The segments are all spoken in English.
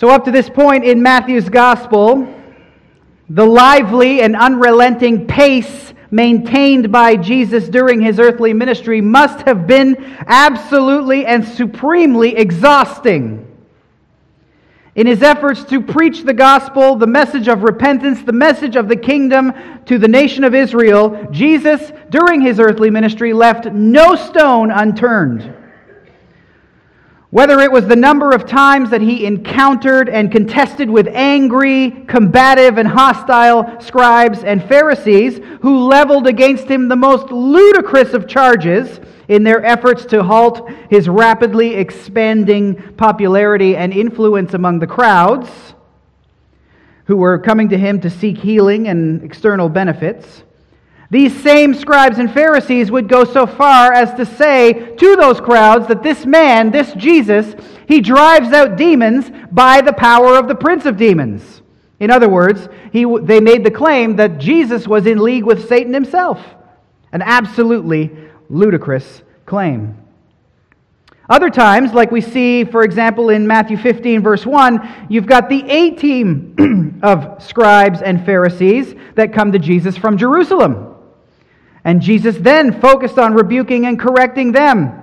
So, up to this point in Matthew's gospel, the lively and unrelenting pace maintained by Jesus during his earthly ministry must have been absolutely and supremely exhausting. In his efforts to preach the gospel, the message of repentance, the message of the kingdom to the nation of Israel, Jesus, during his earthly ministry, left no stone unturned. Whether it was the number of times that he encountered and contested with angry, combative, and hostile scribes and Pharisees who leveled against him the most ludicrous of charges in their efforts to halt his rapidly expanding popularity and influence among the crowds who were coming to him to seek healing and external benefits. These same scribes and Pharisees would go so far as to say to those crowds that this man, this Jesus, he drives out demons by the power of the prince of demons. In other words, he, they made the claim that Jesus was in league with Satan himself. An absolutely ludicrous claim. Other times, like we see, for example, in Matthew 15, verse 1, you've got the A team of scribes and Pharisees that come to Jesus from Jerusalem. And Jesus then focused on rebuking and correcting them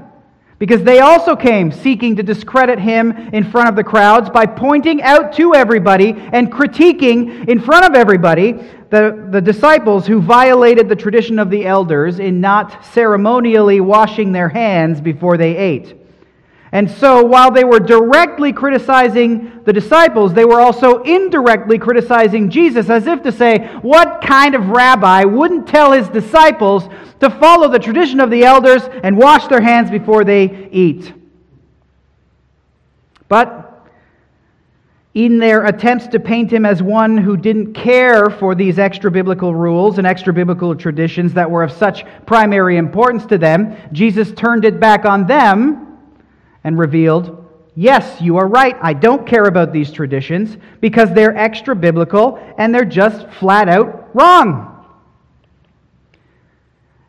because they also came seeking to discredit him in front of the crowds by pointing out to everybody and critiquing in front of everybody the, the disciples who violated the tradition of the elders in not ceremonially washing their hands before they ate. And so, while they were directly criticizing the disciples, they were also indirectly criticizing Jesus, as if to say, What kind of rabbi wouldn't tell his disciples to follow the tradition of the elders and wash their hands before they eat? But in their attempts to paint him as one who didn't care for these extra biblical rules and extra biblical traditions that were of such primary importance to them, Jesus turned it back on them and revealed, Yes, you are right. I don't care about these traditions because they're extra biblical and they're just flat out wrong.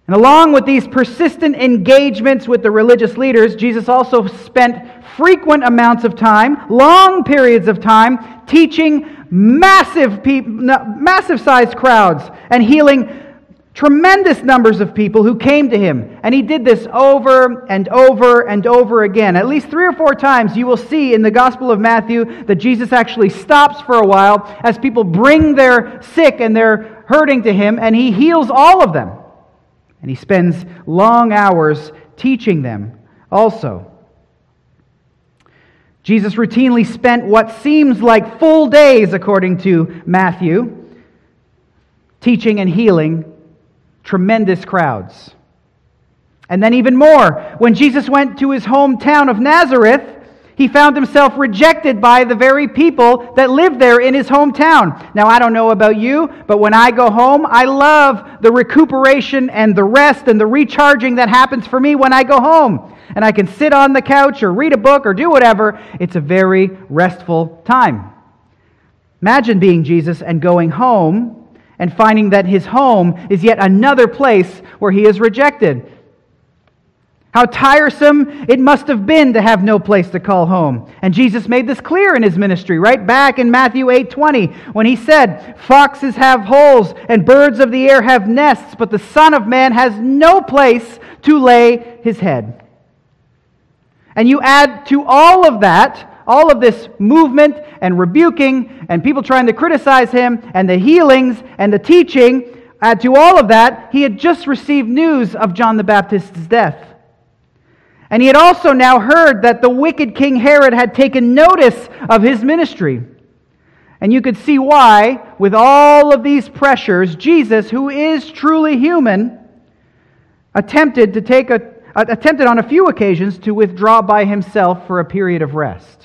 And along with these persistent engagements with the religious leaders, Jesus also spent frequent amounts of time, long periods of time, teaching massive, massive sized crowds and healing tremendous numbers of people who came to him. And he did this over and over and over again. At least three or four times you will see in the Gospel of Matthew that Jesus actually stops for a while as people bring their sick and their hurting to him, and he heals all of them. And he spends long hours teaching them also. Jesus routinely spent what seems like full days, according to Matthew, teaching and healing tremendous crowds. And then, even more, when Jesus went to his hometown of Nazareth, he found himself rejected by the very people that lived there in his hometown. Now, I don't know about you, but when I go home, I love the recuperation and the rest and the recharging that happens for me when I go home. And I can sit on the couch or read a book or do whatever. It's a very restful time. Imagine being Jesus and going home and finding that his home is yet another place where he is rejected. How tiresome it must have been to have no place to call home. And Jesus made this clear in his ministry, right back in Matthew 8:20, when he said, "Foxes have holes and birds of the air have nests, but the Son of man has no place to lay his head." And you add to all of that all of this movement and rebuking and people trying to criticize him and the healings and the teaching, add to all of that, he had just received news of John the Baptist's death. And he had also now heard that the wicked King Herod had taken notice of his ministry. And you could see why, with all of these pressures, Jesus, who is truly human, attempted to take a uh, attempted on a few occasions to withdraw by himself for a period of rest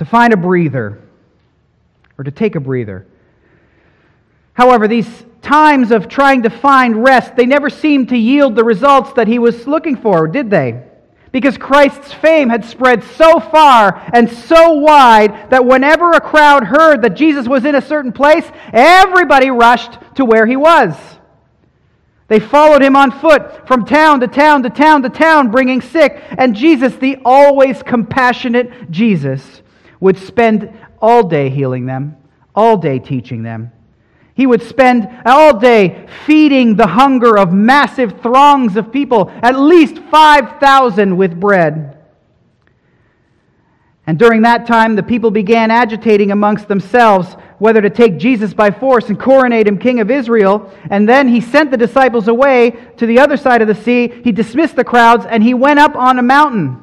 to find a breather or to take a breather. However, these times of trying to find rest, they never seemed to yield the results that he was looking for, did they? Because Christ's fame had spread so far and so wide that whenever a crowd heard that Jesus was in a certain place, everybody rushed to where he was. They followed him on foot from town to town to town to town, bringing sick. And Jesus, the always compassionate Jesus, would spend all day healing them, all day teaching them. He would spend all day feeding the hunger of massive throngs of people, at least 5,000 with bread. And during that time, the people began agitating amongst themselves whether to take Jesus by force and coronate him king of Israel. And then he sent the disciples away to the other side of the sea. He dismissed the crowds and he went up on a mountain.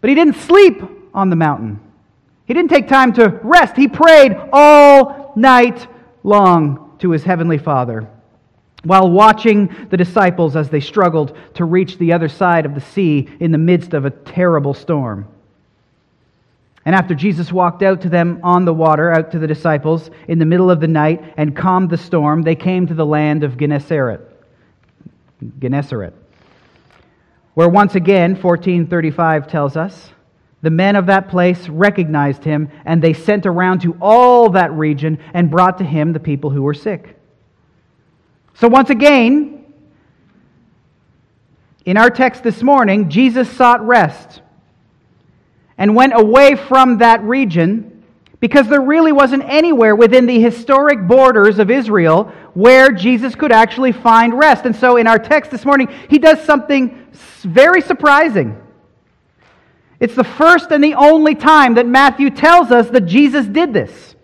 But he didn't sleep on the mountain. He didn't take time to rest. He prayed all night long to his heavenly Father while watching the disciples as they struggled to reach the other side of the sea in the midst of a terrible storm. And after Jesus walked out to them on the water, out to the disciples, in the middle of the night and calmed the storm, they came to the land of Gennesaret. Gennesaret. Where once again, 1435 tells us, the men of that place recognized him, and they sent around to all that region and brought to him the people who were sick. So, once again, in our text this morning, Jesus sought rest and went away from that region because there really wasn't anywhere within the historic borders of Israel where Jesus could actually find rest. And so, in our text this morning, he does something very surprising. It's the first and the only time that Matthew tells us that Jesus did this.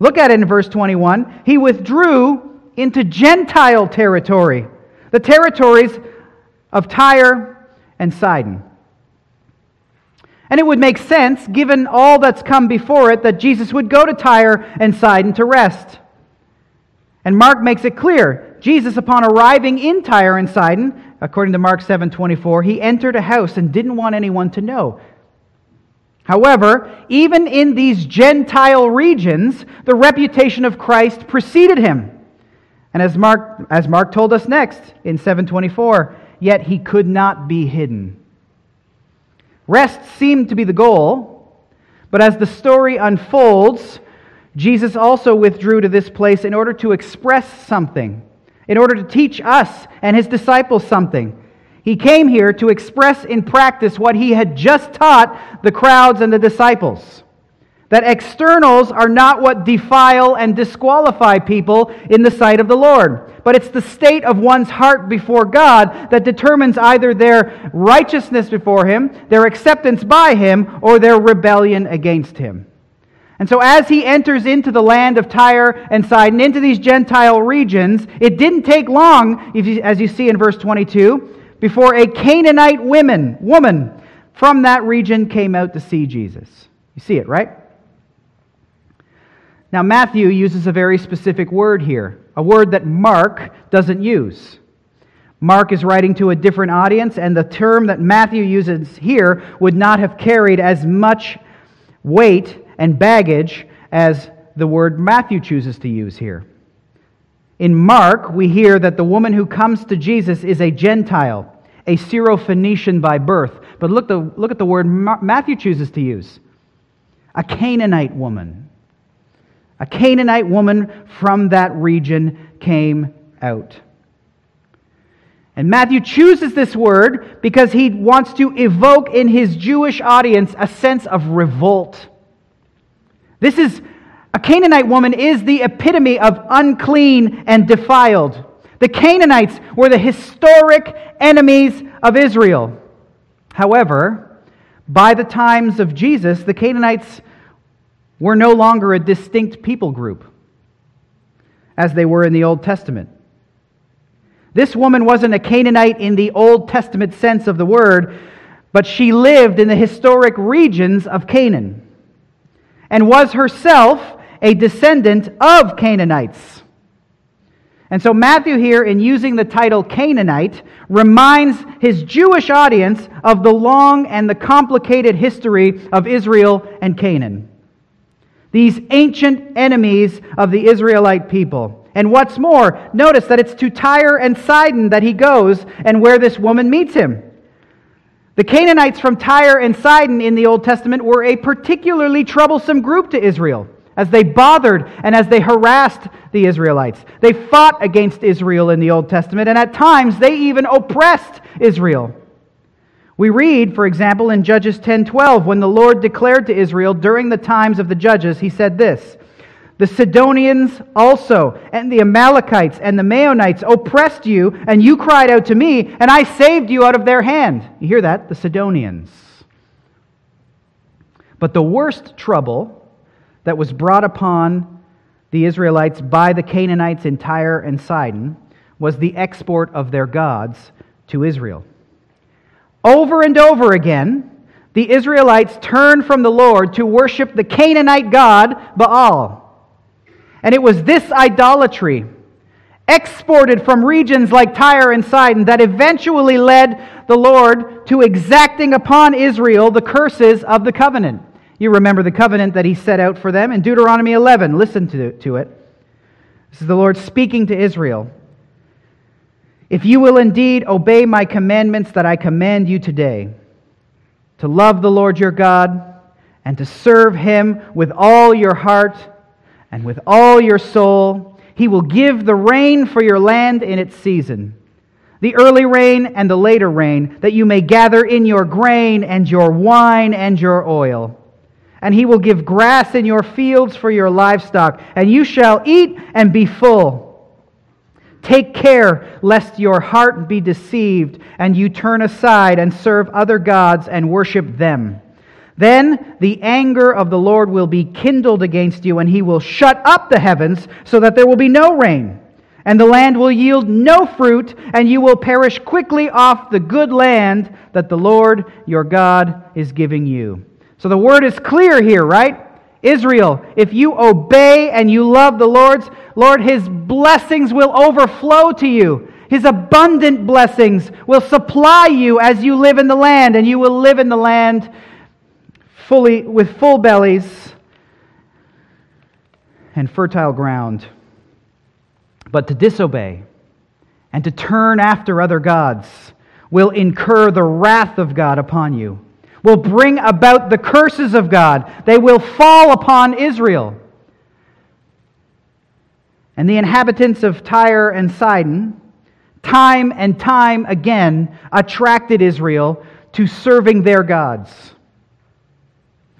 Look at it in verse 21. He withdrew into Gentile territory, the territories of Tyre and Sidon. And it would make sense, given all that's come before it, that Jesus would go to Tyre and Sidon to rest. And Mark makes it clear. Jesus, upon arriving in Tyre and Sidon, according to Mark 7:24, he entered a house and didn't want anyone to know. However, even in these Gentile regions, the reputation of Christ preceded him. And as Mark, as Mark told us next in 724, yet he could not be hidden. Rest seemed to be the goal, but as the story unfolds, Jesus also withdrew to this place in order to express something in order to teach us and his disciples something. He came here to express in practice what he had just taught the crowds and the disciples. That externals are not what defile and disqualify people in the sight of the Lord, but it's the state of one's heart before God that determines either their righteousness before Him, their acceptance by Him, or their rebellion against Him. And so, as he enters into the land of Tyre and Sidon, into these Gentile regions, it didn't take long, as you see in verse 22, before a Canaanite woman, woman from that region came out to see Jesus. You see it, right? Now, Matthew uses a very specific word here, a word that Mark doesn't use. Mark is writing to a different audience, and the term that Matthew uses here would not have carried as much weight and baggage as the word Matthew chooses to use here. In Mark, we hear that the woman who comes to Jesus is a Gentile, a Syrophoenician by birth. But look, the, look at the word Matthew chooses to use a Canaanite woman. A Canaanite woman from that region came out. And Matthew chooses this word because he wants to evoke in his Jewish audience a sense of revolt this is a Canaanite woman is the epitome of unclean and defiled. The Canaanites were the historic enemies of Israel. However, by the times of Jesus, the Canaanites were no longer a distinct people group as they were in the Old Testament. This woman wasn't a Canaanite in the Old Testament sense of the word, but she lived in the historic regions of Canaan and was herself a descendant of Canaanites. And so, Matthew, here, in using the title Canaanite, reminds his Jewish audience of the long and the complicated history of Israel and Canaan. These ancient enemies of the Israelite people. And what's more, notice that it's to Tyre and Sidon that he goes and where this woman meets him. The Canaanites from Tyre and Sidon in the Old Testament were a particularly troublesome group to Israel. as they bothered and as they harassed the Israelites. They fought against Israel in the Old Testament, and at times they even oppressed Israel. We read, for example, in Judges 10:12, when the Lord declared to Israel during the times of the judges, he said this: "The Sidonians also, and the Amalekites and the Maonites oppressed you, and you cried out to me, and I saved you out of their hand." You hear that? The Sidonians. But the worst trouble that was brought upon the Israelites by the Canaanites in Tyre and Sidon was the export of their gods to Israel. Over and over again, the Israelites turned from the Lord to worship the Canaanite god Baal. And it was this idolatry, exported from regions like Tyre and Sidon, that eventually led the Lord to exacting upon Israel the curses of the covenant. You remember the covenant that he set out for them in Deuteronomy 11. Listen to, it. This is the Lord speaking to Israel. If you will indeed obey my commandments that I command you today, to love the Lord your God, and to serve him with all your heart and with all your soul, he will give the rain for your land in its season, the early rain and the later rain, that you may gather in your grain and your wine and your oil and he will give grass in your fields for your livestock, and you shall eat and be full. Take care lest your heart be deceived, and you turn aside and serve other gods and worship them. Then the anger of the Lord will be kindled against you, and he will shut up the heavens so that there will be no rain. And the land will yield no fruit, and you will perish quickly off the good land that the Lord your God is giving you. So the word is clear here, right? Israel, if you obey and you love the Lord's, Lord, his blessings will overflow to you. His abundant blessings will supply you as you live in the land, and you will live in the land fully with full bellies and fertile ground. But to disobey and to turn after other gods will incur the wrath of God upon you will bring about the curses of God. They will fall upon Israel. And the inhabitants of Tyre and Sidon, time and time again, attracted Israel to serving their gods,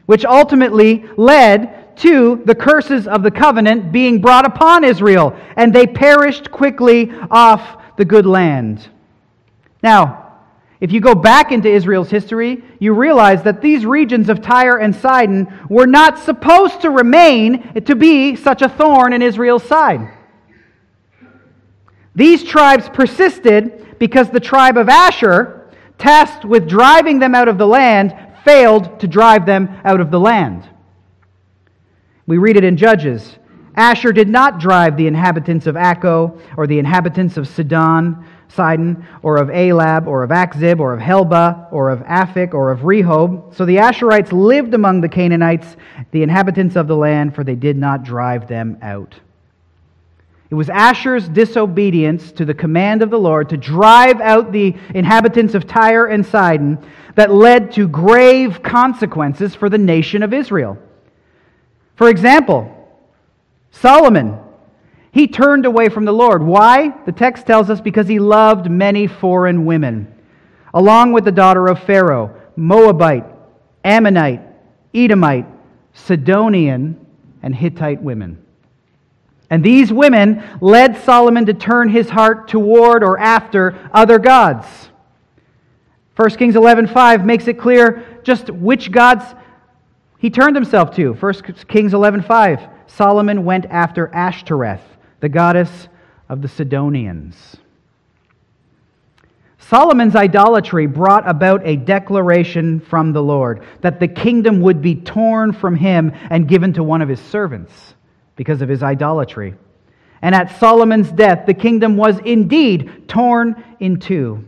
which ultimately led to the curses of the covenant being brought upon Israel, and they perished quickly off the good land. Now, if you go back into Israel's history, you realize that these regions of Tyre and Sidon were not supposed to remain to be such a thorn in Israel's side. These tribes persisted because the tribe of Asher, tasked with driving them out of the land, failed to drive them out of the land. We read it in Judges. Asher did not drive the inhabitants of Acco or the inhabitants of Sidon Sidon, or of Ahlab, or of Achzib, or of Helbah, or of Aphik, or of Rehob. So the Asherites lived among the Canaanites, the inhabitants of the land, for they did not drive them out. It was Asher's disobedience to the command of the Lord to drive out the inhabitants of Tyre and Sidon that led to grave consequences for the nation of Israel. For example, Solomon he turned away from the Lord. Why? The text tells us because he loved many foreign women, along with the daughter of Pharaoh, Moabite, Ammonite, Edomite, Sidonian, and Hittite women. And these women led Solomon to turn his heart toward or after other gods. 1 Kings 11:5 makes it clear just which gods he turned himself to. 1 Kings 11:5 Solomon went after Ashtoreth the goddess of the Sidonians. Solomon's idolatry brought about a declaration from the Lord that the kingdom would be torn from him and given to one of his servants because of his idolatry. And at Solomon's death, the kingdom was indeed torn in two.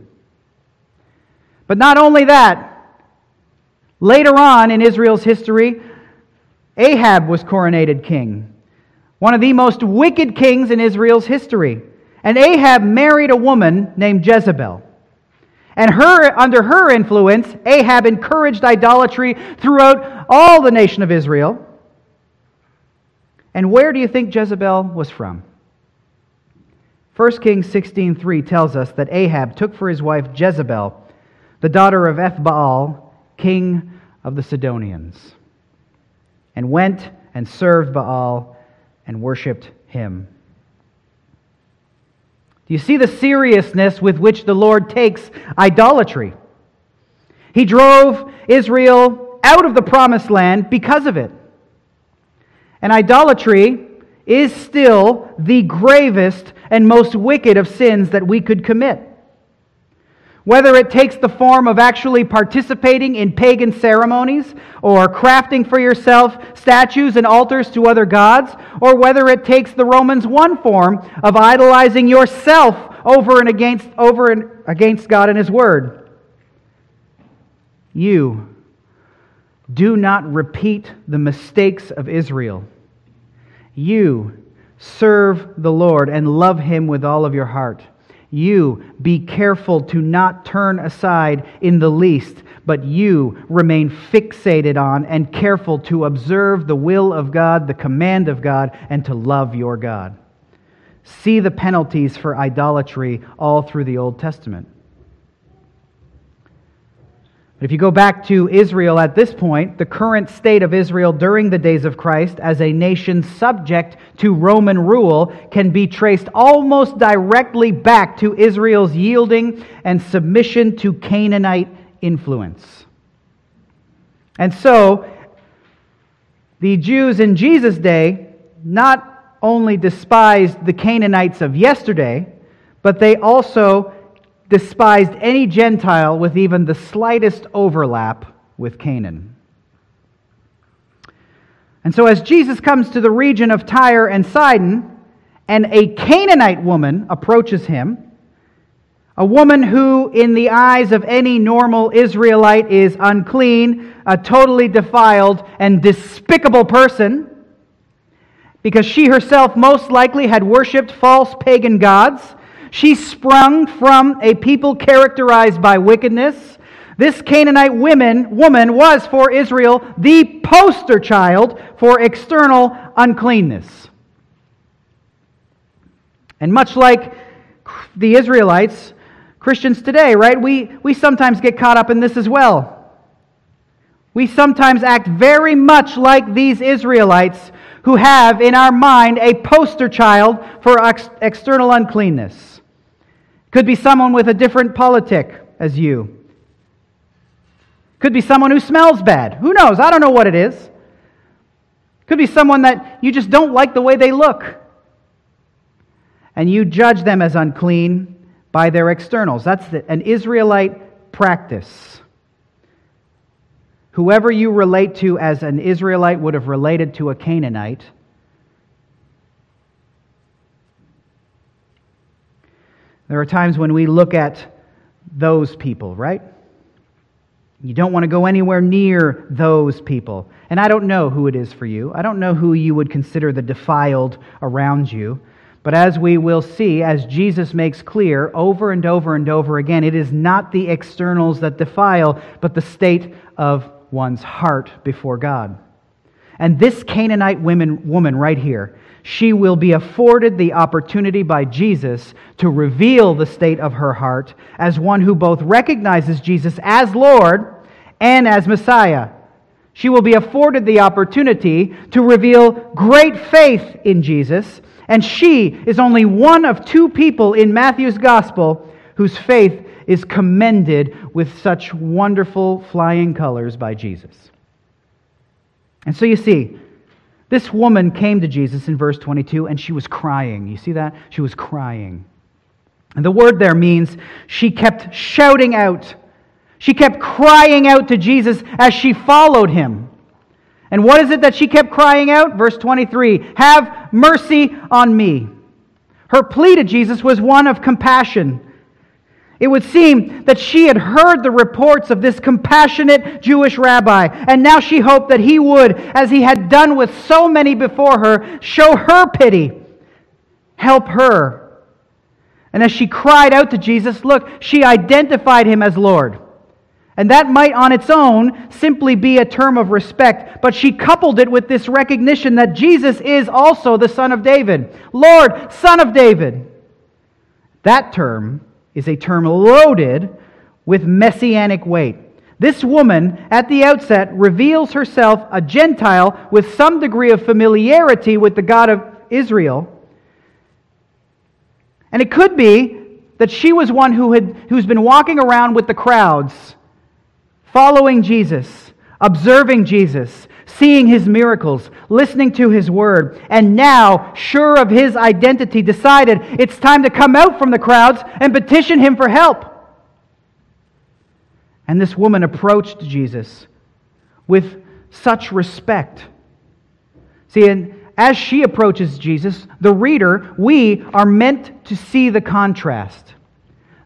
But not only that, later on in Israel's history, Ahab was coronated king one of the most wicked kings in Israel's history. And Ahab married a woman named Jezebel. And her, under her influence, Ahab encouraged idolatry throughout all the nation of Israel. And where do you think Jezebel was from? 1 Kings 16:3 tells us that Ahab took for his wife Jezebel, the daughter of Ethbaal, king of the Sidonians, and went and served Baal and worshiped him. Do you see the seriousness with which the Lord takes idolatry? He drove Israel out of the promised land because of it. And idolatry is still the gravest and most wicked of sins that we could commit. Whether it takes the form of actually participating in pagan ceremonies or crafting for yourself statues and altars to other gods, or whether it takes the Romans 1 form of idolizing yourself over and against, over and against God and His Word. You do not repeat the mistakes of Israel. You serve the Lord and love Him with all of your heart. You be careful to not turn aside in the least, but you remain fixated on and careful to observe the will of God, the command of God, and to love your God. See the penalties for idolatry all through the Old Testament. If you go back to Israel at this point, the current state of Israel during the days of Christ as a nation subject to Roman rule can be traced almost directly back to Israel's yielding and submission to Canaanite influence. And so, the Jews in Jesus' day not only despised the Canaanites of yesterday, but they also despised any Gentile with even the slightest overlap with Canaan. And so, as Jesus comes to the region of Tyre and Sidon, and a Canaanite woman approaches him, a woman who, in the eyes of any normal Israelite, is unclean, a totally defiled, and despicable person, because she herself most likely had worshipped false pagan gods she sprung from a people characterized by wickedness. This Canaanite woman, woman was for Israel the poster child for external uncleanness. And much like the Israelites, Christians today, right, we, we sometimes get caught up in this as well. We sometimes act very much like these Israelites who have in our mind a poster child for ex- external uncleanness. Could be someone with a different politic as you. Could be someone who smells bad. Who knows? I don't know what it is. Could be someone that you just don't like the way they look. And you judge them as unclean by their externals. That's the, an Israelite practice. Whoever you relate to as an Israelite would have related to a Canaanite There are times when we look at those people, right? You don't want to go anywhere near those people. And I don't know who it is for you. I don't know who you would consider the defiled around you. But as we will see, as Jesus makes clear over and over and over again, it is not the externals that defile, but the state of one's heart before God. And this Canaanite woman, woman right here she will be afforded the opportunity by Jesus to reveal the state of her heart as one who both recognizes Jesus as Lord and as Messiah. She will be afforded the opportunity to reveal great faith in Jesus, and she is only one of two people in Matthew's gospel whose faith is commended with such wonderful flying colors by Jesus. And so you see, this woman came to Jesus in verse 22 and she was crying. You see that? She was crying. And the word there means she kept shouting out. She kept crying out to Jesus as she followed him. And what is it that she kept crying out? Verse 23 Have mercy on me. Her plea to Jesus was one of compassion. It would seem that she had heard the reports of this compassionate Jewish rabbi, and now she hoped that he would, as he had done with so many before her, show her pity, help her. And as she cried out to Jesus, look, she identified him as Lord. And that might on its own simply be a term of respect, but she coupled it with this recognition that Jesus is also the Son of David. Lord, Son of David. That term is a term loaded with messianic weight. This woman, at the outset, reveals herself a Gentile with some degree of familiarity with the God of Israel. And it could be that she was one who had, who's been walking around with the crowds, following Jesus, observing Jesus, seeing his miracles, listening to his word, and now, sure of his identity, decided it's time to come out from the crowds and petition him for help. And this woman approached Jesus with such respect. See, and as she approaches Jesus, the reader, we are meant to see the contrast.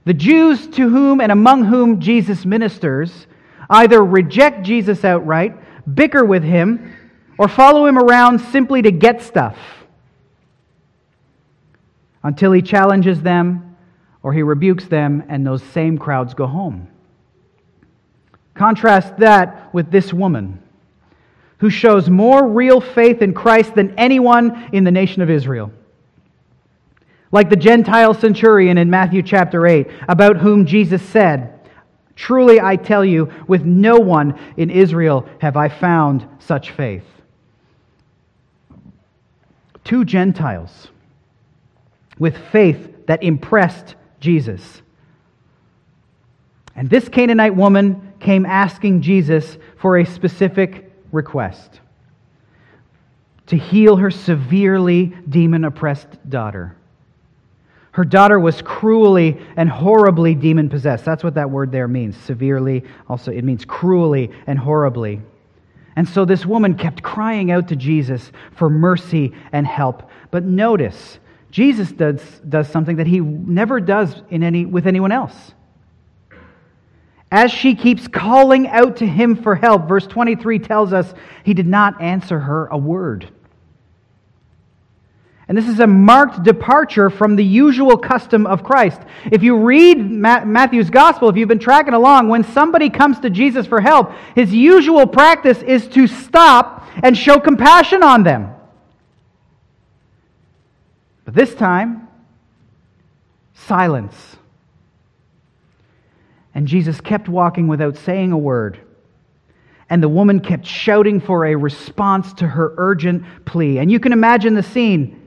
The Jews to whom and among whom Jesus ministers either reject Jesus outright, bicker with him, or follow him around simply to get stuff until he challenges them or he rebukes them and those same crowds go home. Contrast that with this woman who shows more real faith in Christ than anyone in the nation of Israel. Like the Gentile centurion in Matthew chapter 8, about whom Jesus said, Truly I tell you, with no one in Israel have I found such faith. Two Gentiles with faith that impressed Jesus. And this Canaanite woman came asking Jesus for a specific request to heal her severely demon oppressed daughter. Her daughter was cruelly and horribly demon possessed. That's what that word there means. Severely, also, it means cruelly and horribly. And so this woman kept crying out to Jesus for mercy and help. But notice, Jesus does, does something that he never does in any, with anyone else as she keeps calling out to him for help, verse 23 tells us he did not answer her a word. And this is a marked departure from the usual custom of Christ. If you read Matthew's gospel, if you've been tracking along, when somebody comes to Jesus for help, his usual practice is to stop and show compassion on them. But this time, silence. And Jesus kept walking without saying a word. And the woman kept shouting for a response to her urgent plea. And you can imagine the scene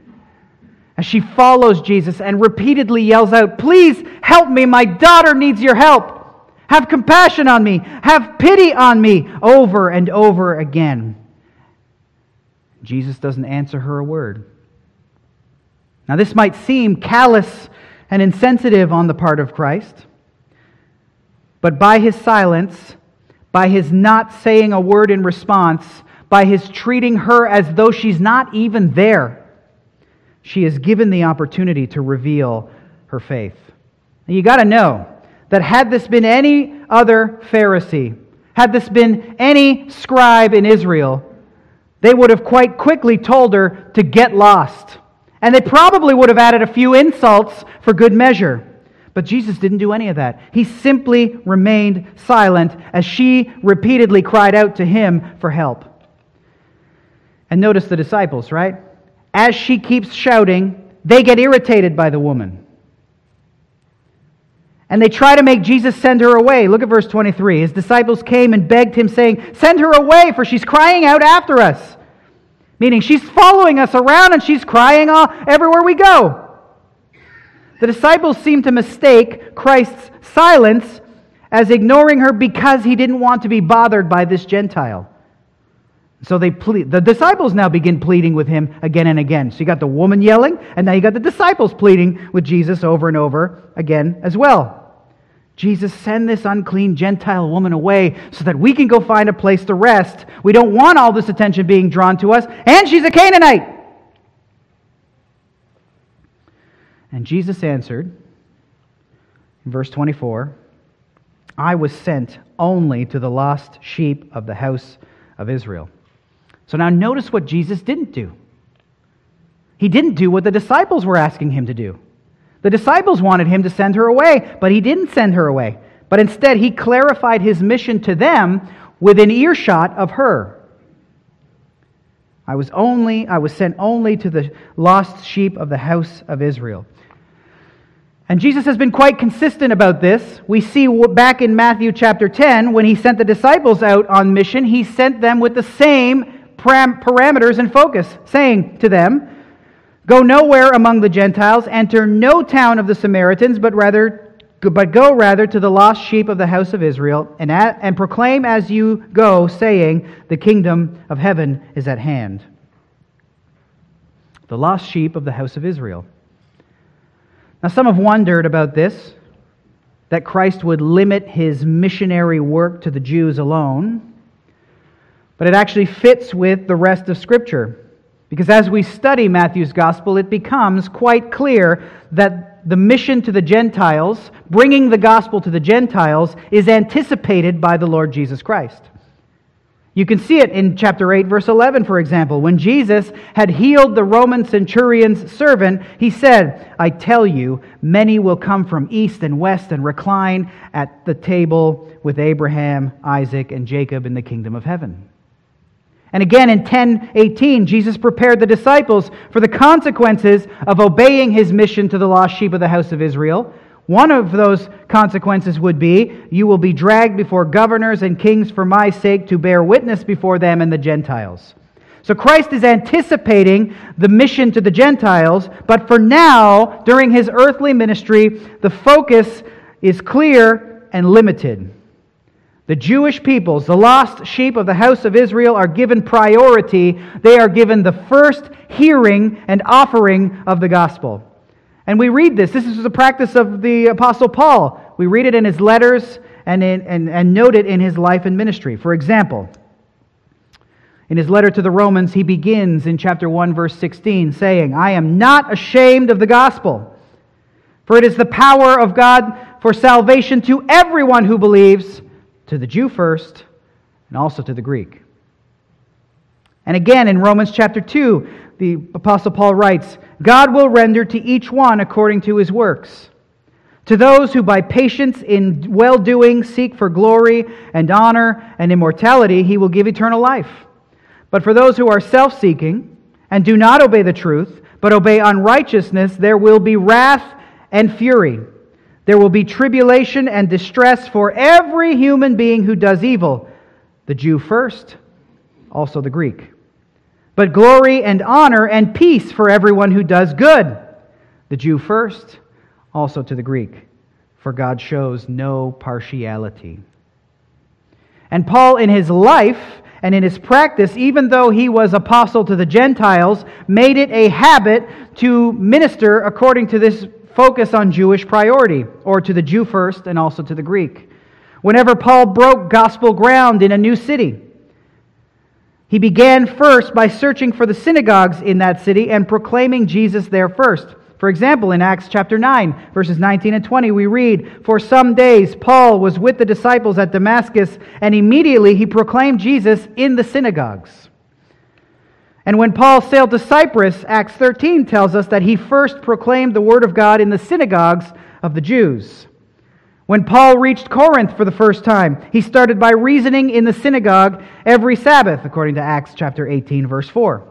as she follows Jesus and repeatedly yells out, Please help me, my daughter needs your help. Have compassion on me. Have pity on me. Over and over again. Jesus doesn't answer her a word. Now, this might seem callous and insensitive on the part of Christ. But by his silence, by his not saying a word in response, by his treating her as though she's not even there, she is given the opportunity to reveal her faith. And you got to know that had this been any other Pharisee, had this been any scribe in Israel, they would have quite quickly told her to get lost. And they probably would have added a few insults for good measure. But Jesus didn't do any of that. He simply remained silent as she repeatedly cried out to him for help. And notice the disciples, right? As she keeps shouting, they get irritated by the woman. And they try to make Jesus send her away. Look at verse 23. His disciples came and begged him, saying, Send her away, for she's crying out after us. Meaning she's following us around and she's crying all, everywhere we go. The disciples seem to mistake Christ's silence as ignoring her because he didn't want to be bothered by this Gentile. So they plead. The disciples now begin pleading with him again and again. So you got the woman yelling, and now you got the disciples pleading with Jesus over and over again as well. Jesus, send this unclean Gentile woman away so that we can go find a place to rest. We don't want all this attention being drawn to us, and she's a Canaanite. And Jesus answered, in verse 24, I was sent only to the lost sheep of the house of Israel. So now notice what Jesus didn't do. He didn't do what the disciples were asking him to do. The disciples wanted him to send her away, but he didn't send her away. but instead he clarified his mission to them within earshot of her. I was only I was sent only to the lost sheep of the house of Israel. And Jesus has been quite consistent about this. We see back in Matthew chapter 10 when he sent the disciples out on mission, he sent them with the same parameters and focus, saying to them, Go nowhere among the Gentiles, enter no town of the Samaritans, but rather but go rather to the lost sheep of the house of Israel, and, at, and proclaim as you go, saying, The kingdom of heaven is at hand. The lost sheep of the house of Israel. Now, some have wondered about this, that Christ would limit his missionary work to the Jews alone, but it actually fits with the rest of Scripture. Because as we study Matthew's gospel, it becomes quite clear that the mission to the Gentiles, bringing the gospel to the Gentiles, is anticipated by the Lord Jesus Christ. You can see it in chapter 8, verse 11, for example. When Jesus had healed the Roman centurion's servant, he said, I tell you, many will come from east and west and recline at the table with Abraham, Isaac, and Jacob in the kingdom of heaven. And again in 10:18, Jesus prepared the disciples for the consequences of obeying his mission to the lost sheep of the house of Israel. One of those consequences would be you will be dragged before governors and kings for my sake to bear witness before them and the Gentiles. So Christ is anticipating the mission to the Gentiles, but for now, during his earthly ministry, the focus is clear and limited. The Jewish peoples, the lost sheep of the house of Israel, are given priority. They are given the first hearing and offering of the gospel. And we read this. This is the practice of the Apostle Paul. We read it in his letters and, in, and, and note it in his life and ministry. For example, in his letter to the Romans, he begins in chapter 1, verse 16, saying, I am not ashamed of the gospel, for it is the power of God for salvation to everyone who believes to the Jew first, and also to the Greek. And again, in Romans chapter 2, the Apostle Paul writes God will render to each one according to his works. To those who by patience in well doing seek for glory and honor and immortality, he will give eternal life. But for those who are self seeking and do not obey the truth, but obey unrighteousness, there will be wrath and fury. There will be tribulation and distress for every human being who does evil, the Jew first, also the Greek. But glory and honor and peace for everyone who does good, the Jew first, also to the Greek, for God shows no partiality. And Paul, in his life and in his practice, even though he was apostle to the Gentiles, made it a habit to minister according to this focus on Jewish priority, or to the Jew first and also to the Greek. Whenever Paul broke gospel ground in a new city, he began first by searching for the synagogues in that city and proclaiming Jesus there first. For example, in Acts chapter 9, verses 19 and 20, we read, For some days Paul was with the disciples at Damascus, and immediately he proclaimed Jesus in the synagogues. And when Paul sailed to Cyprus, Acts 13 tells us that he first proclaimed the word of God in the synagogues of the Jews. When Paul reached Corinth for the first time, he started by reasoning in the synagogue every Sabbath, according to Acts chapter 18, verse 4.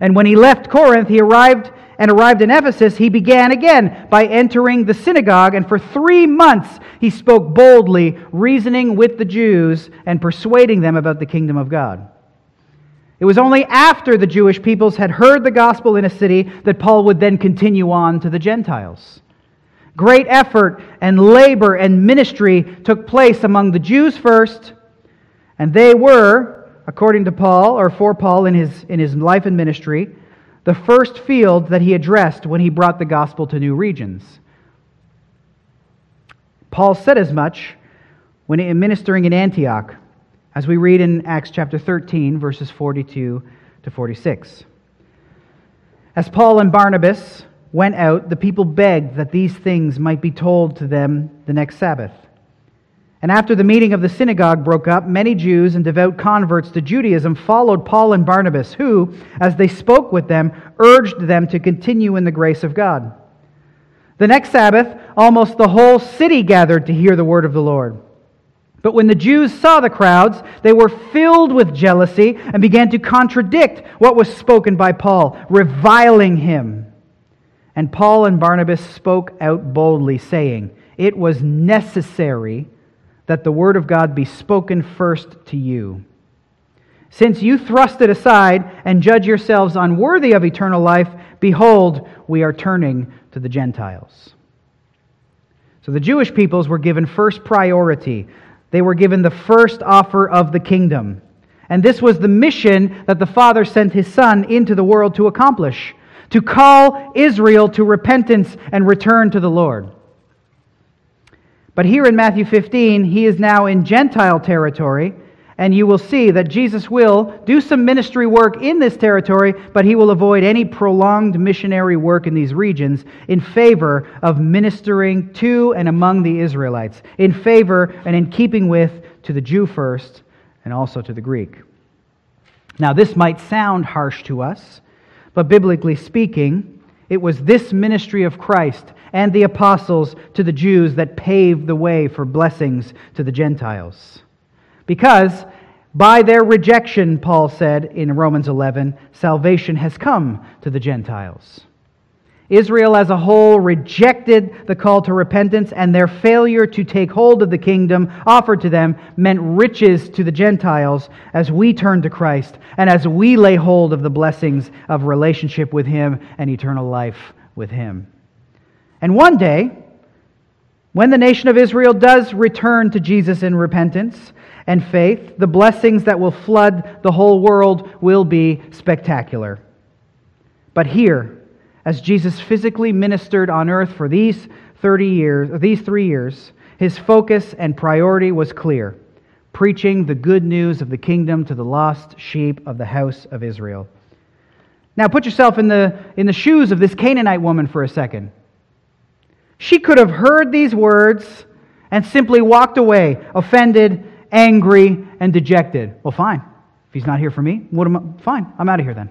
And when he left Corinth, he arrived and arrived in Ephesus, he began again by entering the synagogue, and for three months he spoke boldly, reasoning with the Jews and persuading them about the kingdom of God. It was only after the Jewish peoples had heard the gospel in a city that Paul would then continue on to the Gentiles. Great effort and labor and ministry took place among the Jews first, and they were, according to Paul, or for Paul in his, in his life and ministry, the first field that he addressed when he brought the gospel to new regions. Paul said as much when ministering in Antioch as we read in Acts chapter 13, verses 42 to 46. As Paul and Barnabas went out, the people begged that these things might be told to them the next Sabbath. And after the meeting of the synagogue broke up, many Jews and devout converts to Judaism followed Paul and Barnabas, who, as they spoke with them, urged them to continue in the grace of God. The next Sabbath, almost the whole city gathered to hear the word of the Lord. But when the Jews saw the crowds, they were filled with jealousy and began to contradict what was spoken by Paul, reviling him. And Paul and Barnabas spoke out boldly, saying, It was necessary that the word of God be spoken first to you. Since you thrust it aside and judge yourselves unworthy of eternal life, behold, we are turning to the Gentiles. So the Jewish peoples were given first priority. They were given the first offer of the kingdom. And this was the mission that the Father sent his Son into the world to accomplish to call Israel to repentance and return to the Lord. But here in Matthew 15, he is now in Gentile territory, and you will see that Jesus will do some ministry work in this territory, but he will avoid any prolonged missionary work in these regions in favor of ministering to and among the Israelites, in favor and in keeping with to the Jew first and also to the Greek. Now, this might sound harsh to us, but biblically speaking, it was this ministry of Christ and the apostles to the Jews that paved the way for blessings to the Gentiles. Because by their rejection, Paul said in Romans 11, salvation has come to the Gentiles. Israel as a whole rejected the call to repentance, and their failure to take hold of the kingdom offered to them meant riches to the Gentiles as we turn to Christ and as we lay hold of the blessings of relationship with Him and eternal life with Him. And one day, when the nation of Israel does return to Jesus in repentance and faith, the blessings that will flood the whole world will be spectacular. But here, as Jesus physically ministered on earth for these 30 years, these 3 years, his focus and priority was clear: preaching the good news of the kingdom to the lost sheep of the house of Israel. Now put yourself in the in the shoes of this Canaanite woman for a second. She could have heard these words and simply walked away, offended, angry, and dejected. Well, fine. If he's not here for me, what am I? Fine, I'm out of here then.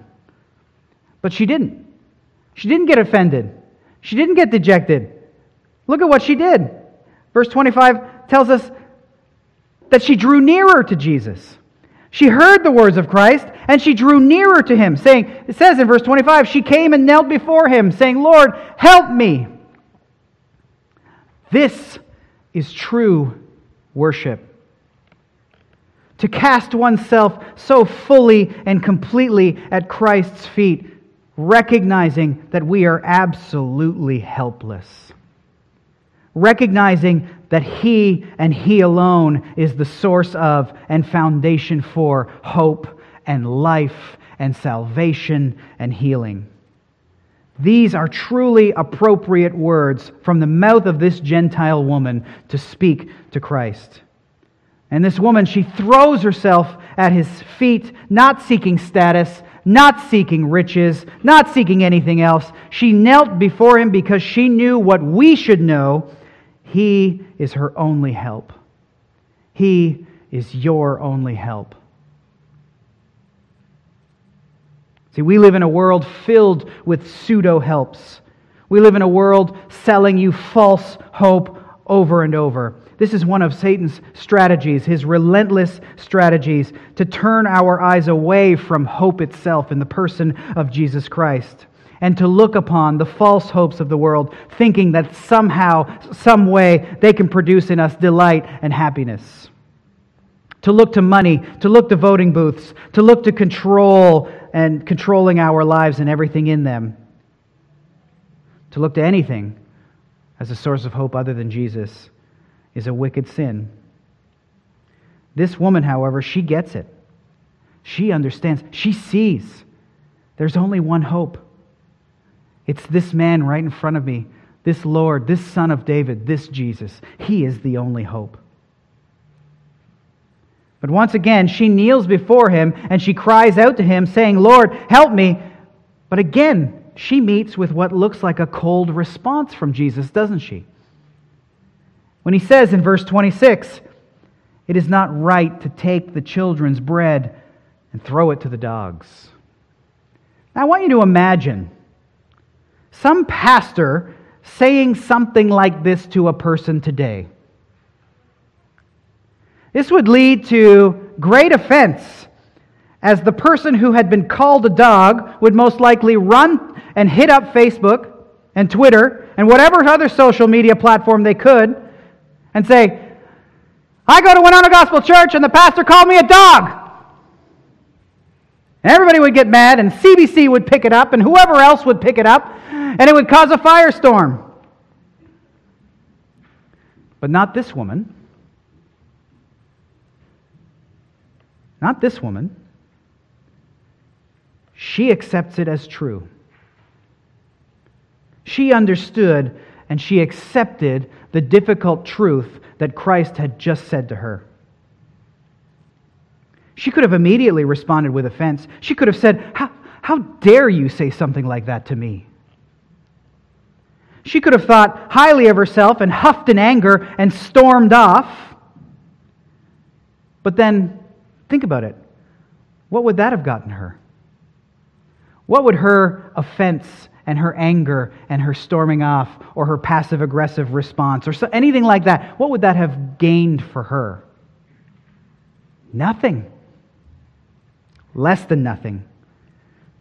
But she didn't. She didn't get offended. She didn't get dejected. Look at what she did. Verse 25 tells us that she drew nearer to Jesus. She heard the words of Christ and she drew nearer to him, saying, it says in verse 25, she came and knelt before him, saying, Lord, help me. This is true worship. To cast oneself so fully and completely at Christ's feet, recognizing that we are absolutely helpless. Recognizing that He and He alone is the source of and foundation for hope and life and salvation and healing. These are truly appropriate words from the mouth of this Gentile woman to speak to Christ. And this woman, she throws herself at his feet, not seeking status, not seeking riches, not seeking anything else. She knelt before him because she knew what we should know. He is her only help. He is your only help. See, we live in a world filled with pseudo helps. We live in a world selling you false hope over and over. This is one of Satan's strategies, his relentless strategies to turn our eyes away from hope itself in the person of Jesus Christ and to look upon the false hopes of the world, thinking that somehow, some way, they can produce in us delight and happiness. To look to money, to look to voting booths, to look to control and controlling our lives and everything in them. To look to anything as a source of hope other than Jesus is a wicked sin. This woman, however, she gets it. She understands. She sees. There's only one hope. It's this man right in front of me, this Lord, this Son of David, this Jesus. He is the only hope. But once again, she kneels before him and she cries out to him, saying, Lord, help me. But again, she meets with what looks like a cold response from Jesus, doesn't she? When he says in verse 26, It is not right to take the children's bread and throw it to the dogs. Now, I want you to imagine some pastor saying something like this to a person today? This would lead to great offense, as the person who had been called a dog would most likely run and hit up Facebook and Twitter and whatever other social media platform they could and say, I go to Winona Gospel Church and the pastor called me a dog. And everybody would get mad, and CBC would pick it up, and whoever else would pick it up, and it would cause a firestorm. But not this woman. Not this woman. She accepts it as true. She understood and she accepted the difficult truth that Christ had just said to her. She could have immediately responded with offense. She could have said, How, how dare you say something like that to me? She could have thought highly of herself and huffed in anger and stormed off. But then, think about it. What would that have gotten her? What would her offense and her anger and her storming off or her passive aggressive response or so, anything like that, what would that have gained for her? Nothing. Less than nothing.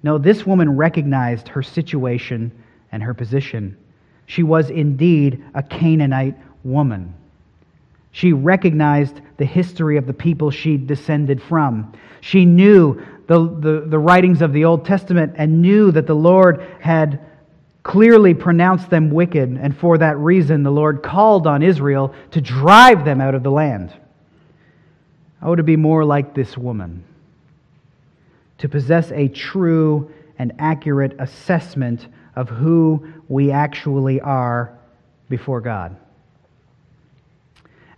No, this woman recognized her situation and her position. She was indeed a Canaanite woman. She recognized the history of the people she descended from. She knew the, the, the writings of the Old Testament and knew that the Lord had clearly pronounced them wicked, and for that reason the Lord called on Israel to drive them out of the land. Oh, to be more like this woman, to possess a true and accurate assessment of who we actually are before God.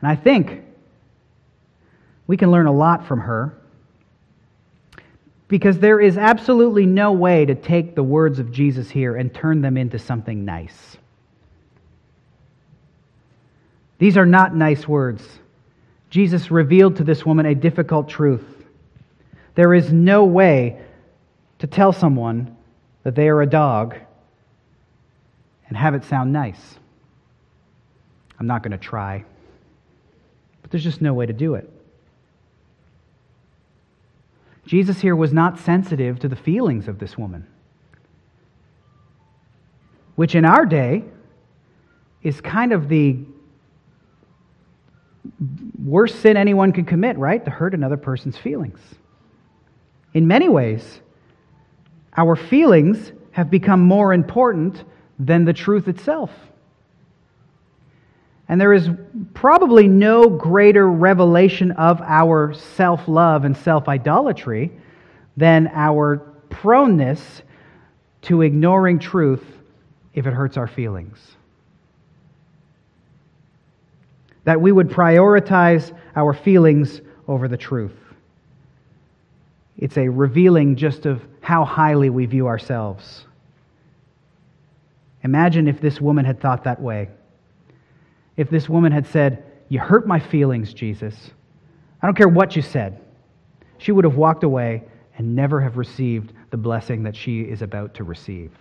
And I think we can learn a lot from her because there is absolutely no way to take the words of Jesus here and turn them into something nice. These are not nice words. Jesus revealed to this woman a difficult truth. There is no way to tell someone that they are a dog and have it sound nice. I'm not going to try, but there's just no way to do it. Jesus here was not sensitive to the feelings of this woman, which in our day is kind of the worst sin anyone could commit, right? To hurt another person's feelings. In many ways, our feelings have become more important than the truth itself. And there is probably no greater revelation of our self love and self idolatry than our proneness to ignoring truth if it hurts our feelings. That we would prioritize our feelings over the truth. It's a revealing just of how highly we view ourselves. Imagine if this woman had thought that way if this woman had said, You hurt my feelings, Jesus. I don't care what you said. She would have walked away and never have received the blessing that she is about to receive.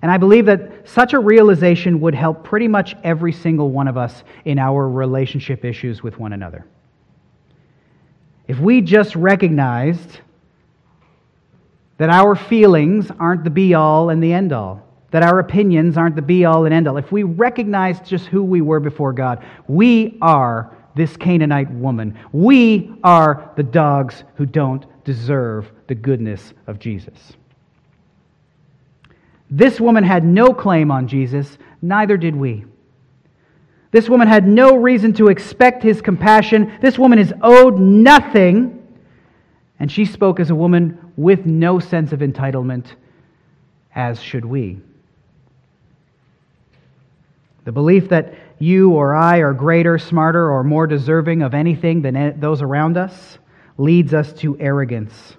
And I believe that such a realization would help pretty much every single one of us in our relationship issues with one another. If we just recognized that our feelings aren't the be all and the end all, that our opinions aren't the be all and end all. If we recognize just who we were before God, we are this Canaanite woman. We are the dogs who don't deserve the goodness of Jesus. This woman had no claim on Jesus, neither did we. This woman had no reason to expect his compassion. This woman is owed nothing. And she spoke as a woman with no sense of entitlement, as should we. The belief that you or I are greater, smarter, or more deserving of anything than those around us leads us to arrogance.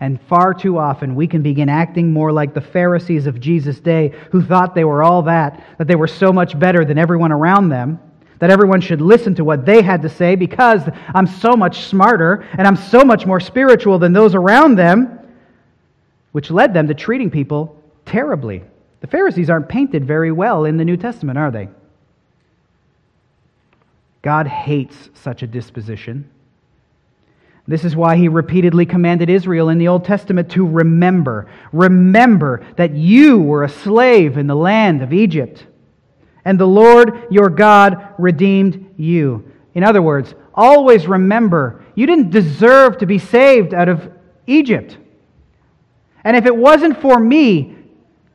And far too often, we can begin acting more like the Pharisees of Jesus' day who thought they were all that, that they were so much better than everyone around them, that everyone should listen to what they had to say because I'm so much smarter and I'm so much more spiritual than those around them, which led them to treating people terribly The Pharisees aren't painted very well in the New Testament, are they? God hates such a disposition. This is why he repeatedly commanded Israel in the Old Testament to remember. Remember that you were a slave in the land of Egypt, and the Lord your God redeemed you. In other words, always remember you didn't deserve to be saved out of Egypt. And if it wasn't for me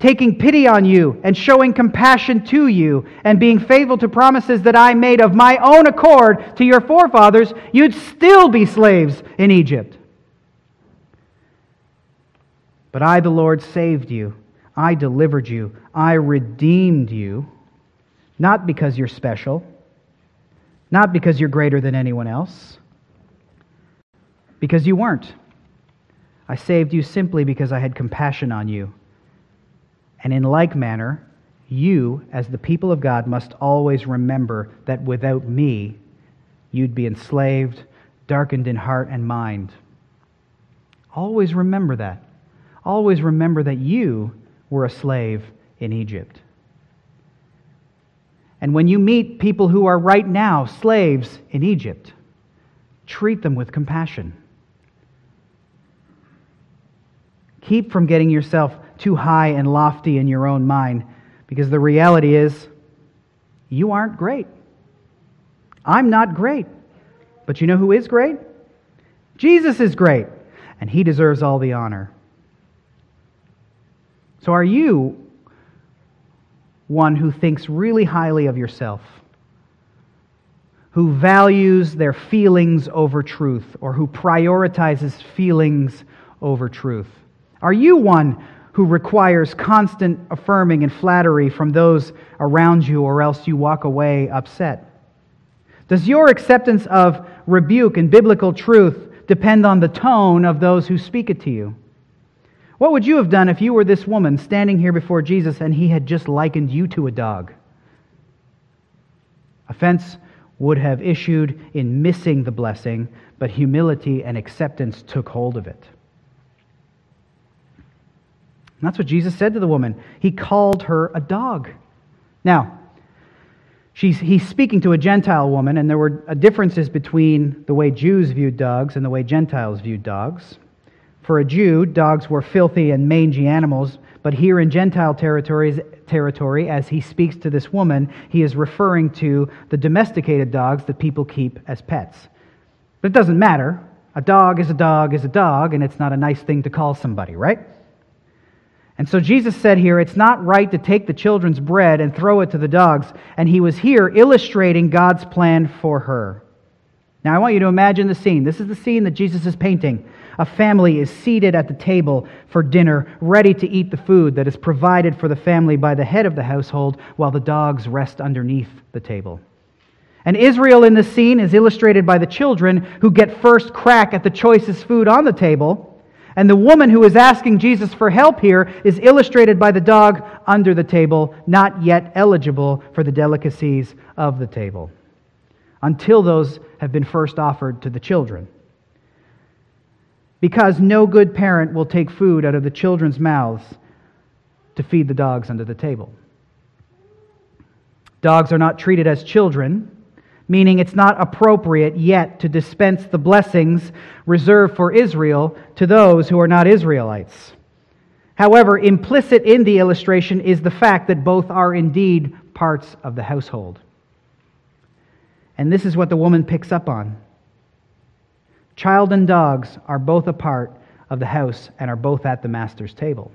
taking pity on you and showing compassion to you and being faithful to promises that I made of my own accord to your forefathers, you'd still be slaves in Egypt. But I, the Lord, saved you. I delivered you. I redeemed you, not because you're special, not because you're greater than anyone else, because you weren't. I saved you simply because I had compassion on you. And in like manner, you, as the people of God, must always remember that without me, you'd be enslaved, darkened in heart and mind. Always remember that. Always remember that you were a slave in Egypt. And when you meet people who are right now slaves in Egypt, treat them with compassion. Keep from getting yourself too high and lofty in your own mind because the reality is you aren't great. I'm not great. But you know who is great? Jesus is great, and he deserves all the honor. So, are you one who thinks really highly of yourself? Who values their feelings over truth, or who prioritizes feelings over truth? Are you one who requires constant affirming and flattery from those around you, or else you walk away upset? Does your acceptance of rebuke and biblical truth depend on the tone of those who speak it to you? What would you have done if you were this woman standing here before Jesus and he had just likened you to a dog? Offense would have issued in missing the blessing, but humility and acceptance took hold of it. And that's what Jesus said to the woman. He called her a dog. Now, she's, he's speaking to a Gentile woman, and there were uh, differences between the way Jews viewed dogs and the way Gentiles viewed dogs. For a Jew, dogs were filthy and mangy animals, but here in Gentile territories, territory, as he speaks to this woman, he is referring to the domesticated dogs that people keep as pets. But it doesn't matter. A dog is a dog is a dog, and it's not a nice thing to call somebody, right? And so Jesus said here, it's not right to take the children's bread and throw it to the dogs. And he was here illustrating God's plan for her. Now, I want you to imagine the scene. This is the scene that Jesus is painting. A family is seated at the table for dinner, ready to eat the food that is provided for the family by the head of the household, while the dogs rest underneath the table. And Israel in this scene is illustrated by the children who get first crack at the choicest food on the table and the woman who is asking Jesus for help here is illustrated by the dog under the table, not yet eligible for the delicacies of the table, until those have been first offered to the children. Because no good parent will take food out of the children's mouths to feed the dogs under the table. Dogs are not treated as children meaning it's not appropriate yet to dispense the blessings reserved for Israel to those who are not Israelites. However, implicit in the illustration is the fact that both are indeed parts of the household. And this is what the woman picks up on. Child and dogs are both a part of the house and are both at the master's table.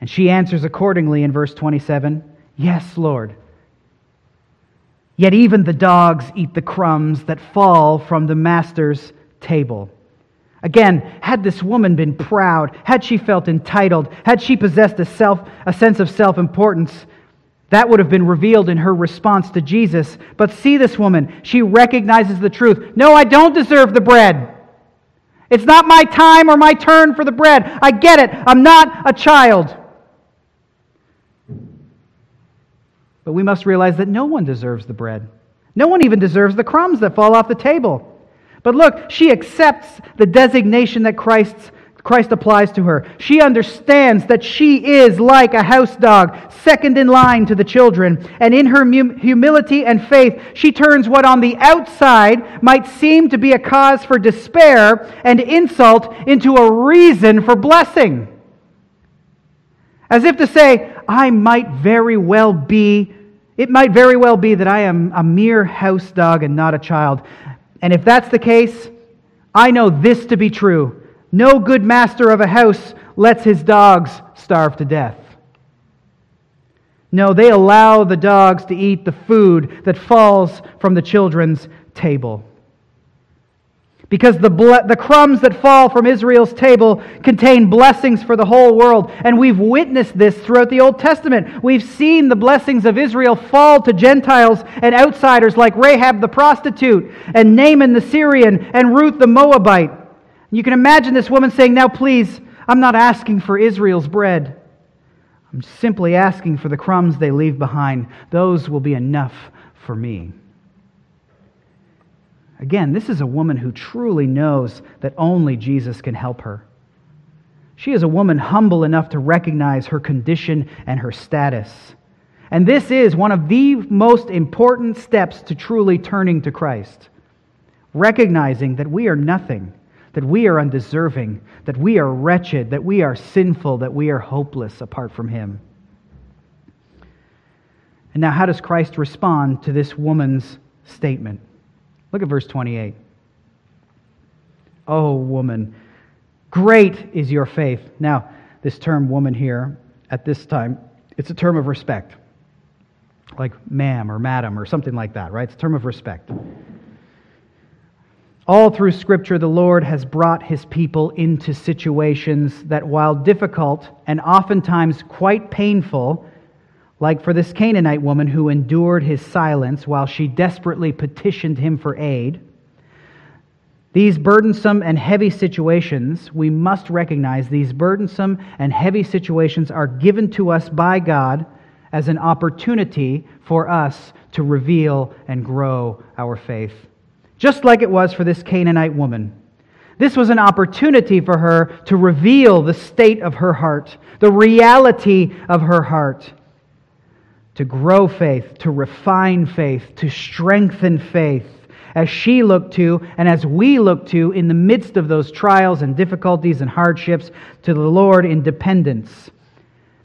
And she answers accordingly in verse 27 Yes, Lord. Yet even the dogs eat the crumbs that fall from the master's table. Again, had this woman been proud, had she felt entitled, had she possessed a, self, a sense of self importance, that would have been revealed in her response to Jesus. But see this woman. She recognizes the truth. No, I don't deserve the bread. It's not my time or my turn for the bread. I get it. I'm not a child. But we must realize that no one deserves the bread. No one even deserves the crumbs that fall off the table. But look, she accepts the designation that Christ's, Christ applies to her. She understands that she is like a house dog, second in line to the children. And in her humility and faith, she turns what on the outside might seem to be a cause for despair and insult into a reason for blessing. As if to say, I might very well be, it might very well be that I am a mere house dog and not a child. And if that's the case, I know this to be true no good master of a house lets his dogs starve to death. No, they allow the dogs to eat the food that falls from the children's table. Because the, ble- the crumbs that fall from Israel's table contain blessings for the whole world. And we've witnessed this throughout the Old Testament. We've seen the blessings of Israel fall to Gentiles and outsiders like Rahab the prostitute, and Naaman the Syrian, and Ruth the Moabite. You can imagine this woman saying, Now, please, I'm not asking for Israel's bread. I'm simply asking for the crumbs they leave behind. Those will be enough for me. Again, this is a woman who truly knows that only Jesus can help her. She is a woman humble enough to recognize her condition and her status. And this is one of the most important steps to truly turning to Christ. Recognizing that we are nothing that we are undeserving, that we are wretched, that we are sinful, that we are hopeless apart from Him. And now, how does Christ respond to this woman's statement? Look at verse 28. Oh, woman, great is your faith. Now, this term woman here, at this time, it's a term of respect, like ma'am or madam or something like that, right? It's a term of respect. All through Scripture, the Lord has brought his people into situations that, while difficult and oftentimes quite painful, like for this Canaanite woman who endured his silence while she desperately petitioned him for aid, these burdensome and heavy situations, we must recognize these burdensome and heavy situations are given to us by God as an opportunity for us to reveal and grow our faith. Just like it was for this Canaanite woman. This was an opportunity for her to reveal the state of her heart, the reality of her heart, to grow faith, to refine faith, to strengthen faith as she looked to and as we look to in the midst of those trials and difficulties and hardships to the Lord in dependence.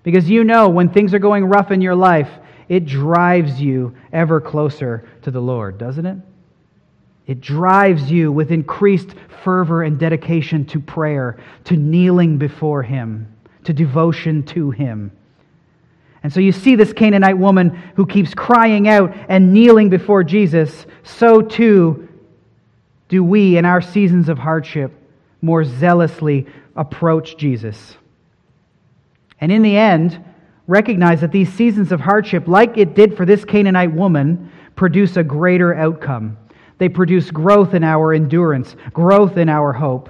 Because you know when things are going rough in your life, it drives you ever closer to the Lord, doesn't it? It drives you with increased fervor and dedication to prayer, to kneeling before Him, to devotion to Him. And so you see this Canaanite woman who keeps crying out and kneeling before Jesus. So too do we, in our seasons of hardship, more zealously approach Jesus. And in the end, recognize that these seasons of hardship, like it did for this Canaanite woman, produce a greater outcome they produce growth in our endurance, growth in our hope.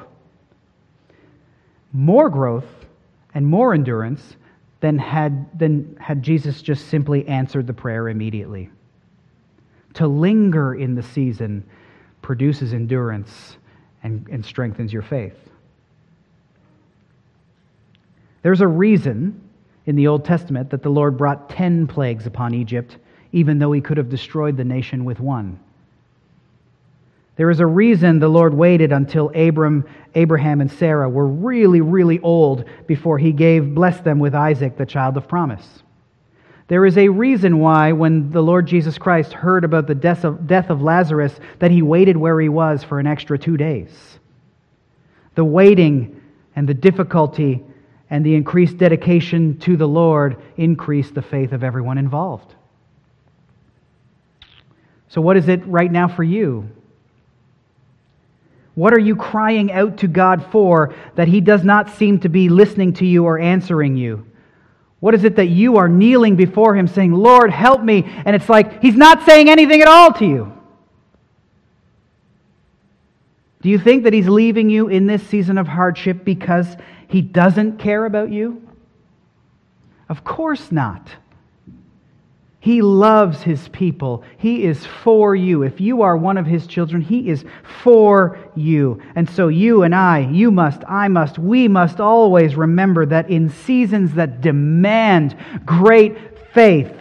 More growth and more endurance than had, than had Jesus just simply answered the prayer immediately. To linger in the season produces endurance and, and strengthens your faith. There's a reason in the Old Testament that the Lord brought ten plagues upon Egypt, even though he could have destroyed the nation with one. There is a reason the Lord waited until Abram, Abraham and Sarah were really, really old before he gave blessed them with Isaac, the child of promise. There is a reason why, when the Lord Jesus Christ heard about the death of, death of Lazarus, that he waited where he was for an extra two days. The waiting and the difficulty and the increased dedication to the Lord increased the faith of everyone involved. So, what is it right now for you? What are you crying out to God for that He does not seem to be listening to you or answering you? What is it that you are kneeling before Him saying, Lord, help me? And it's like He's not saying anything at all to you. Do you think that He's leaving you in this season of hardship because He doesn't care about you? Of course not. He loves his people. He is for you. If you are one of his children, he is for you. And so you and I, you must, I must, we must always remember that in seasons that demand great faith,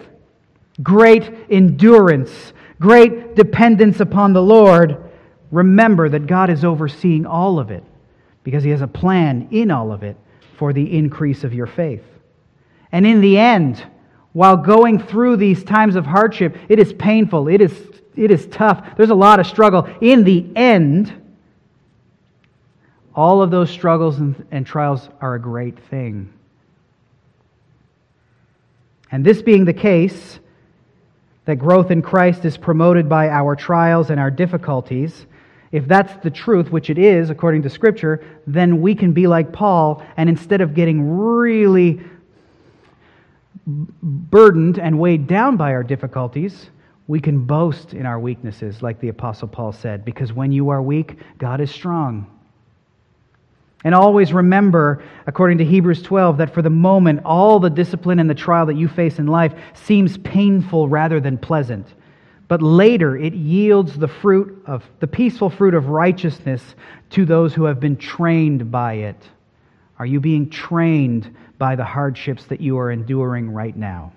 great endurance, great dependence upon the Lord, remember that God is overseeing all of it because he has a plan in all of it for the increase of your faith. And in the end, while going through these times of hardship, it is painful, it is, it is tough, there's a lot of struggle. In the end, all of those struggles and, and trials are a great thing. And this being the case, that growth in Christ is promoted by our trials and our difficulties, if that's the truth, which it is according to Scripture, then we can be like Paul, and instead of getting really burdened and weighed down by our difficulties, we can boast in our weaknesses, like the Apostle Paul said, because when you are weak, God is strong. And always remember, according to Hebrews 12, that for the moment, all the discipline and the trial that you face in life seems painful rather than pleasant. But later, it yields the fruit of the peaceful fruit of righteousness to those who have been trained by it. Are you being trained by the hardships that you are enduring right now?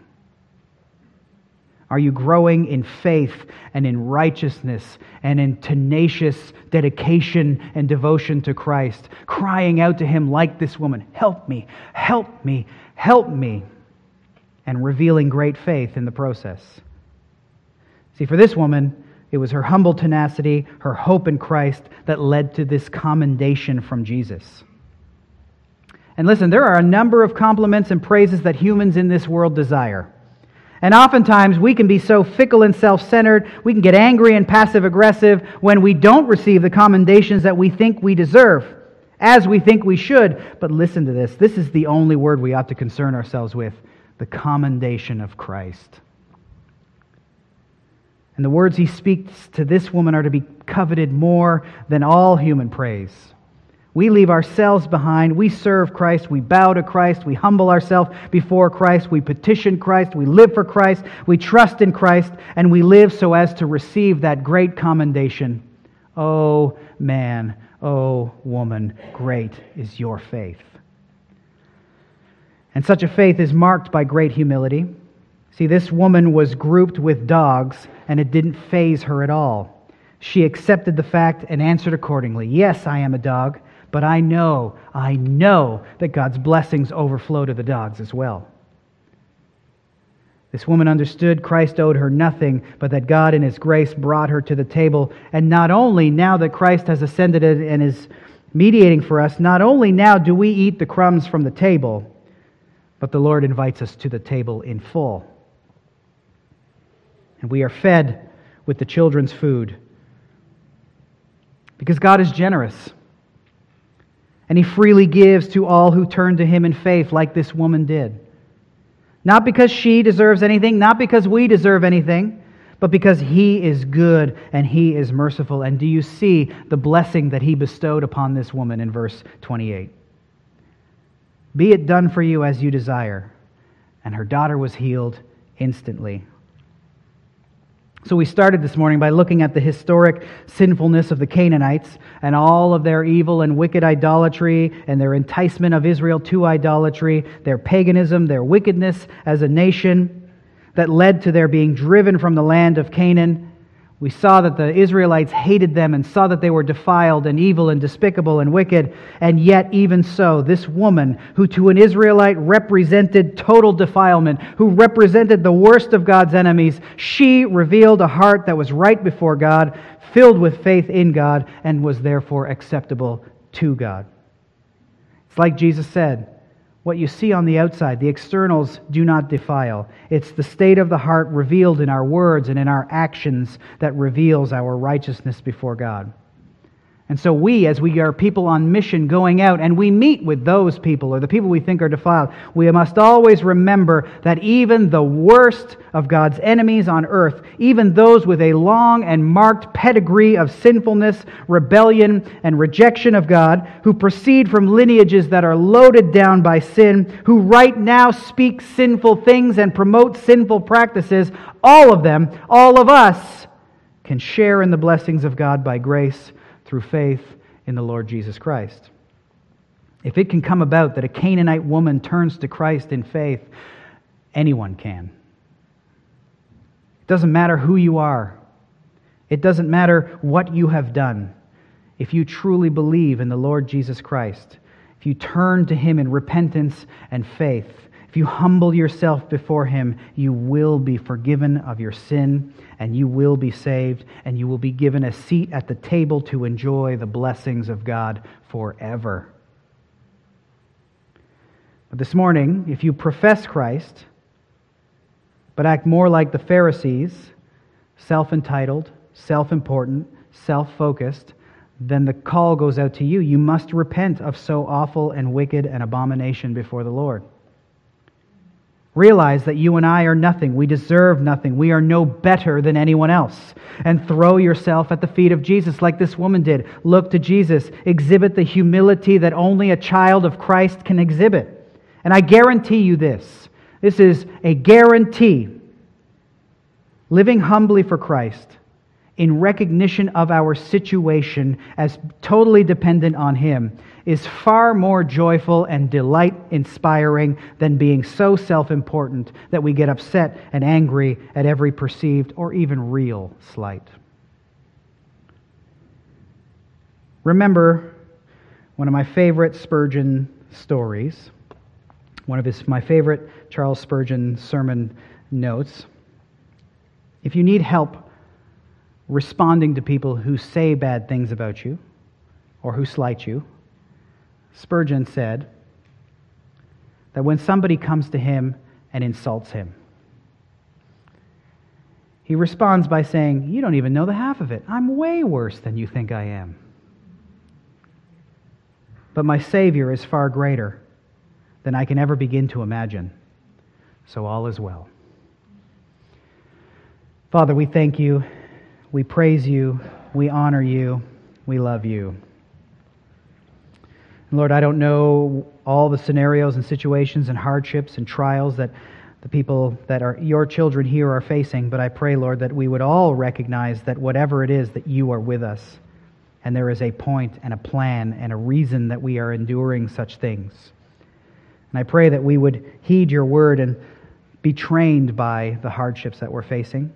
Are you growing in faith and in righteousness and in tenacious dedication and devotion to Christ, crying out to Him like this woman, Help me, help me, help me, and revealing great faith in the process? See, for this woman, it was her humble tenacity, her hope in Christ that led to this commendation from Jesus. And listen, there are a number of compliments and praises that humans in this world desire. And oftentimes we can be so fickle and self centered, we can get angry and passive aggressive when we don't receive the commendations that we think we deserve, as we think we should. But listen to this this is the only word we ought to concern ourselves with the commendation of Christ. And the words he speaks to this woman are to be coveted more than all human praise. We leave ourselves behind. We serve Christ. We bow to Christ. We humble ourselves before Christ. We petition Christ. We live for Christ. We trust in Christ. And we live so as to receive that great commendation. Oh, man. Oh, woman. Great is your faith. And such a faith is marked by great humility. See, this woman was grouped with dogs, and it didn't faze her at all. She accepted the fact and answered accordingly. Yes, I am a dog, but I know, I know that God's blessings overflow to the dogs as well. This woman understood Christ owed her nothing, but that God in His grace brought her to the table. And not only now that Christ has ascended and is mediating for us, not only now do we eat the crumbs from the table, but the Lord invites us to the table in full and we are fed with the children's food. Because God is generous. And He freely gives to all who turn to Him in faith, like this woman did. Not because she deserves anything, not because we deserve anything, but because He is good and He is merciful. And do you see the blessing that He bestowed upon this woman in verse 28? Be it done for you as you desire. And her daughter was healed instantly. So, we started this morning by looking at the historic sinfulness of the Canaanites and all of their evil and wicked idolatry and their enticement of Israel to idolatry, their paganism, their wickedness as a nation that led to their being driven from the land of Canaan we saw that the Israelites hated them and saw that they were defiled and evil and despicable and wicked. And yet, even so, this woman, who to an Israelite represented total defilement, who represented the worst of God's enemies, she revealed a heart that was right before God, filled with faith in God, and was therefore acceptable to God. It's like Jesus said what you see on the outside. The externals do not defile. It's the state of the heart revealed in our words and in our actions that reveals our righteousness before God. And so, we, as we are people on mission going out and we meet with those people or the people we think are defiled, we must always remember that even the worst of God's enemies on earth, even those with a long and marked pedigree of sinfulness, rebellion, and rejection of God, who proceed from lineages that are loaded down by sin, who right now speak sinful things and promote sinful practices, all of them, all of us, can share in the blessings of God by grace through faith in the Lord Jesus Christ. If it can come about that a Canaanite woman turns to Christ in faith, anyone can. It doesn't matter who you are, it doesn't matter what you have done. If you truly believe in the Lord Jesus Christ, if you turn to Him in repentance and faith, if you humble yourself before Him, you will be forgiven of your sin, and you will be saved, and you will be given a seat at the table to enjoy the blessings of God forever. But this morning, if you profess Christ, but act more like the Pharisees, self entitled, self important, self focused, then the call goes out to you. You must repent of so awful and wicked an abomination before the Lord. Realize that you and I are nothing. We deserve nothing. We are no better than anyone else. And throw yourself at the feet of Jesus like this woman did. Look to Jesus. Exhibit the humility that only a child of Christ can exhibit. And I guarantee you this this is a guarantee. Living humbly for Christ in recognition of our situation as totally dependent on Him is far more joyful and delight inspiring than being so self important that we get upset and angry at every perceived or even real slight. Remember one of my favorite Spurgeon stories, one of his, my favorite Charles Spurgeon sermon notes. If you need help responding to people who say bad things about you or who slight you, Spurgeon said that when somebody comes to him and insults him, he responds by saying, You don't even know the half of it. I'm way worse than you think I am. But my Savior is far greater than I can ever begin to imagine. So all is well. Father, we thank you. We praise you. We honor you. We love you. Lord, I don't know all the scenarios and situations and hardships and trials that the people that are your children here are facing, but I pray, Lord, that we would all recognize that whatever it is, that you are with us. And there is a point and a plan and a reason that we are enduring such things. And I pray that we would heed your word and be trained by the hardships that we're facing.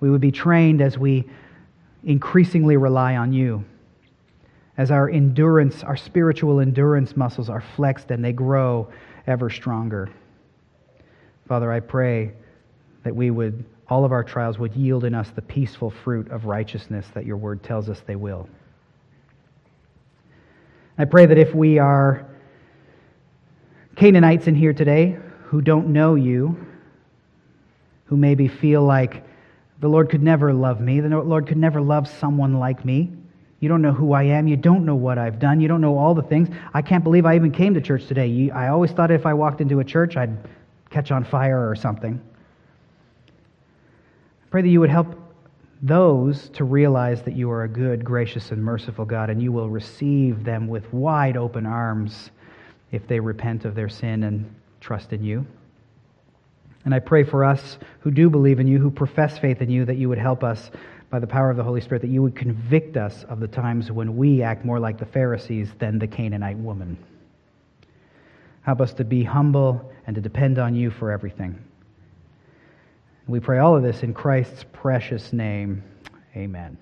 We would be trained as we increasingly rely on you as our endurance, our spiritual endurance muscles are flexed and they grow ever stronger. Father, I pray that we would, all of our trials would yield in us the peaceful fruit of righteousness that your word tells us they will. I pray that if we are Canaanites in here today who don't know you, who maybe feel like the Lord could never love me, the Lord could never love someone like me, you don't know who I am. You don't know what I've done. You don't know all the things. I can't believe I even came to church today. I always thought if I walked into a church, I'd catch on fire or something. I pray that you would help those to realize that you are a good, gracious, and merciful God, and you will receive them with wide open arms if they repent of their sin and trust in you. And I pray for us who do believe in you, who profess faith in you, that you would help us by the power of the Holy Spirit, that you would convict us of the times when we act more like the Pharisees than the Canaanite woman. Help us to be humble and to depend on you for everything. We pray all of this in Christ's precious name. Amen.